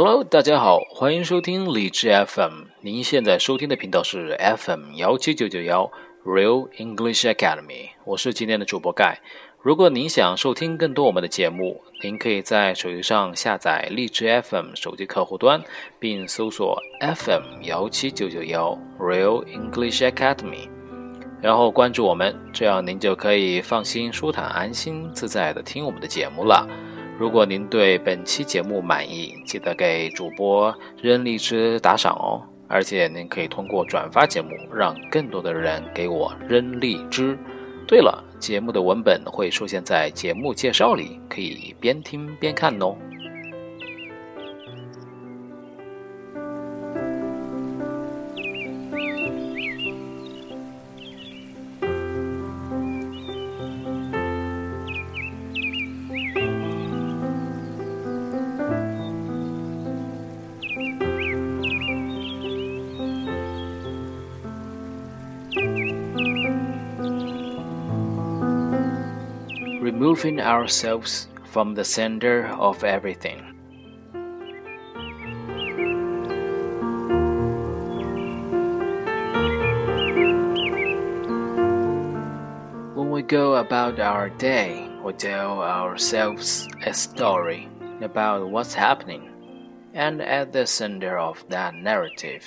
Hello，大家好，欢迎收听理智 FM。您现在收听的频道是 FM 幺七九九幺 Real English Academy，我是今天的主播盖。如果您想收听更多我们的节目，您可以在手机上下载荔枝 FM 手机客户端，并搜索 FM 幺七九九幺 Real English Academy，然后关注我们，这样您就可以放心、舒坦、安心、自在的听我们的节目了。如果您对本期节目满意，记得给主播扔荔枝打赏哦！而且您可以通过转发节目，让更多的人给我扔荔枝。对了，节目的文本会出现在节目介绍里，可以边听边看哦。Removing ourselves from the center of everything. When we go about our day, we tell ourselves a story about what's happening, and at the center of that narrative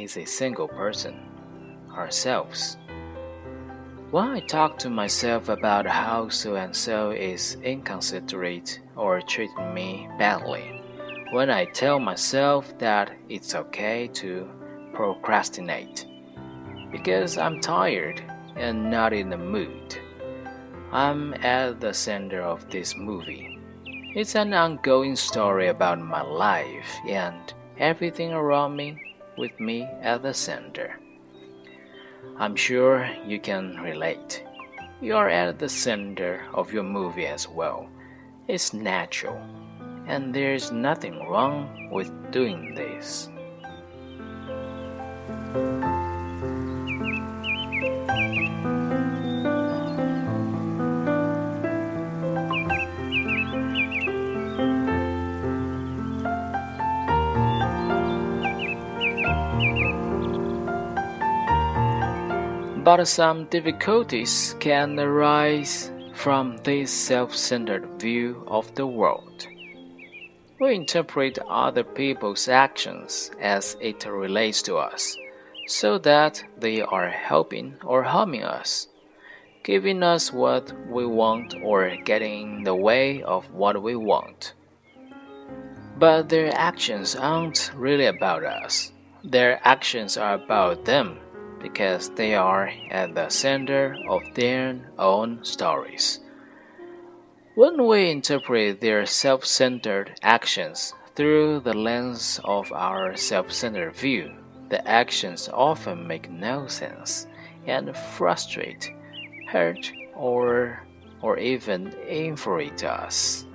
is a single person, ourselves. When I talk to myself about how so and so is inconsiderate or treating me badly, when I tell myself that it's okay to procrastinate because I'm tired and not in the mood, I'm at the center of this movie. It's an ongoing story about my life and everything around me with me at the center. I'm sure you can relate. You're at the center of your movie as well. It's natural, and there's nothing wrong with doing this. But some difficulties can arise from this self centered view of the world. We interpret other people's actions as it relates to us, so that they are helping or harming us, giving us what we want or getting in the way of what we want. But their actions aren't really about us, their actions are about them because they are at the center of their own stories. When we interpret their self centered actions through the lens of our self centered view, the actions often make no sense and frustrate, hurt, or, or even infuriate us.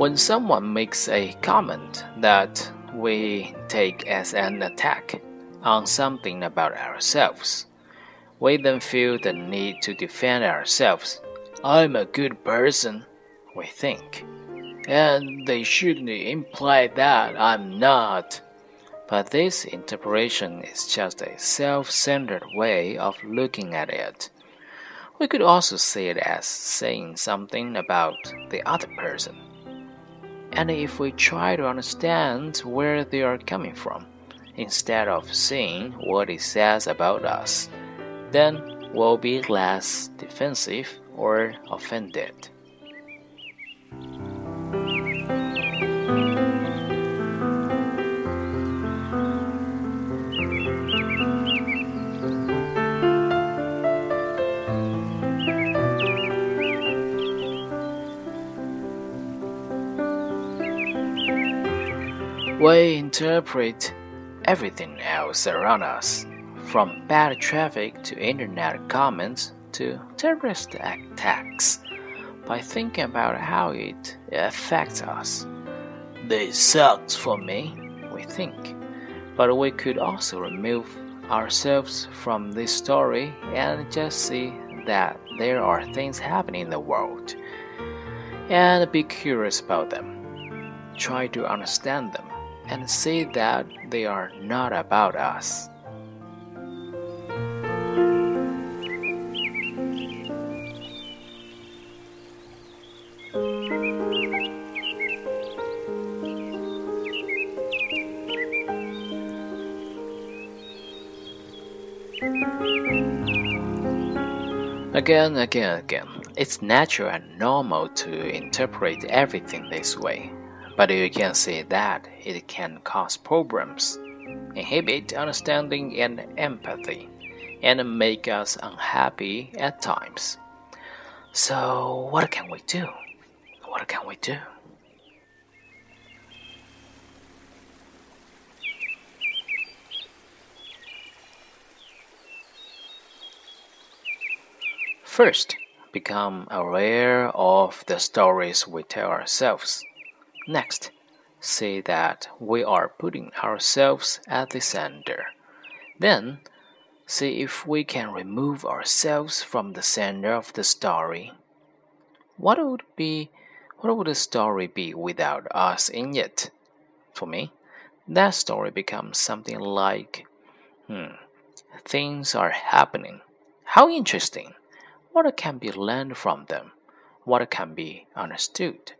When someone makes a comment that we take as an attack on something about ourselves, we then feel the need to defend ourselves. I'm a good person, we think. And they shouldn't imply that I'm not. But this interpretation is just a self centered way of looking at it. We could also see it as saying something about the other person and if we try to understand where they are coming from, instead of seeing what it says about us, then we'll be less defensive or offended. We interpret everything else around us, from bad traffic to internet comments to terrorist attacks, by thinking about how it affects us. This sucks for me, we think. But we could also remove ourselves from this story and just see that there are things happening in the world and be curious about them. Try to understand them and say that they are not about us. Again, again, again. It's natural and normal to interpret everything this way, but you can see that it can cause problems, inhibit understanding and empathy, and make us unhappy at times. So, what can we do? What can we do? First, become aware of the stories we tell ourselves. Next, see that we are putting ourselves at the center. Then, see if we can remove ourselves from the center of the story. What would be what would the story be without us in it? For me, that story becomes something like hmm, things are happening. How interesting. What can be learned from them? What can be understood?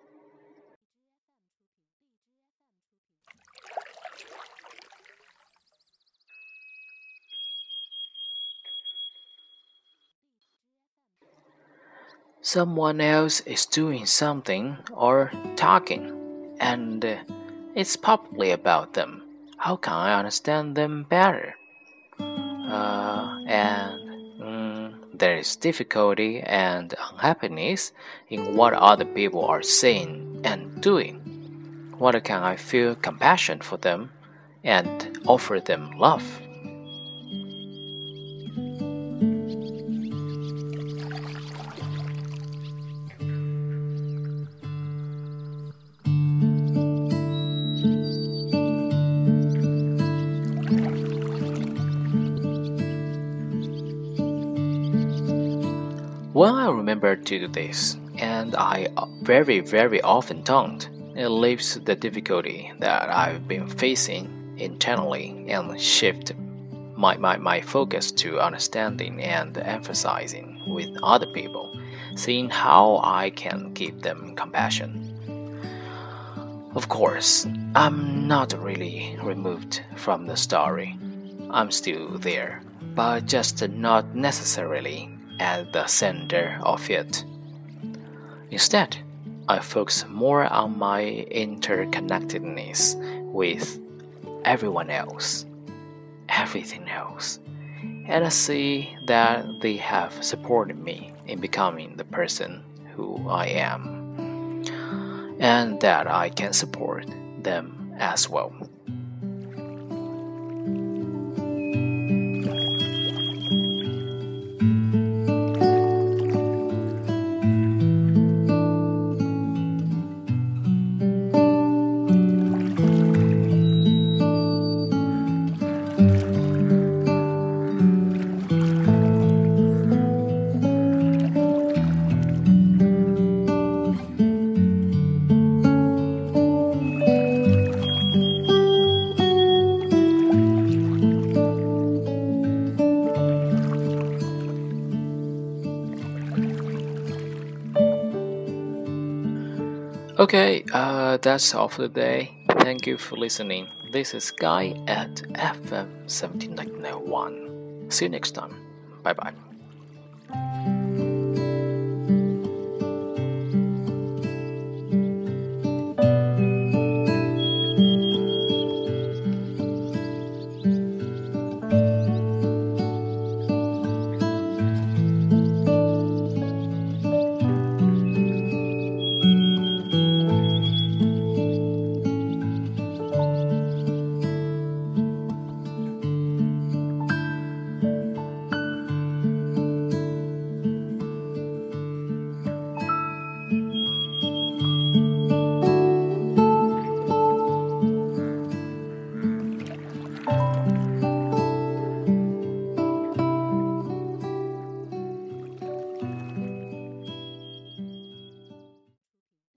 Someone else is doing something or talking, and it's probably about them. How can I understand them better? Uh, and there is difficulty and unhappiness in what other people are saying and doing. What can I feel compassion for them and offer them love? Well, I remember to do this, and I very, very often don't. It leaves the difficulty that I've been facing internally and shift my, my, my focus to understanding and emphasizing with other people, seeing how I can give them compassion. Of course, I'm not really removed from the story. I'm still there, but just not necessarily at the center of it. Instead, I focus more on my interconnectedness with everyone else, everything else, and I see that they have supported me in becoming the person who I am, and that I can support them as well. Okay, uh, that's all for today. Thank you for listening. This is Guy at FM 17991. See you next time. Bye bye.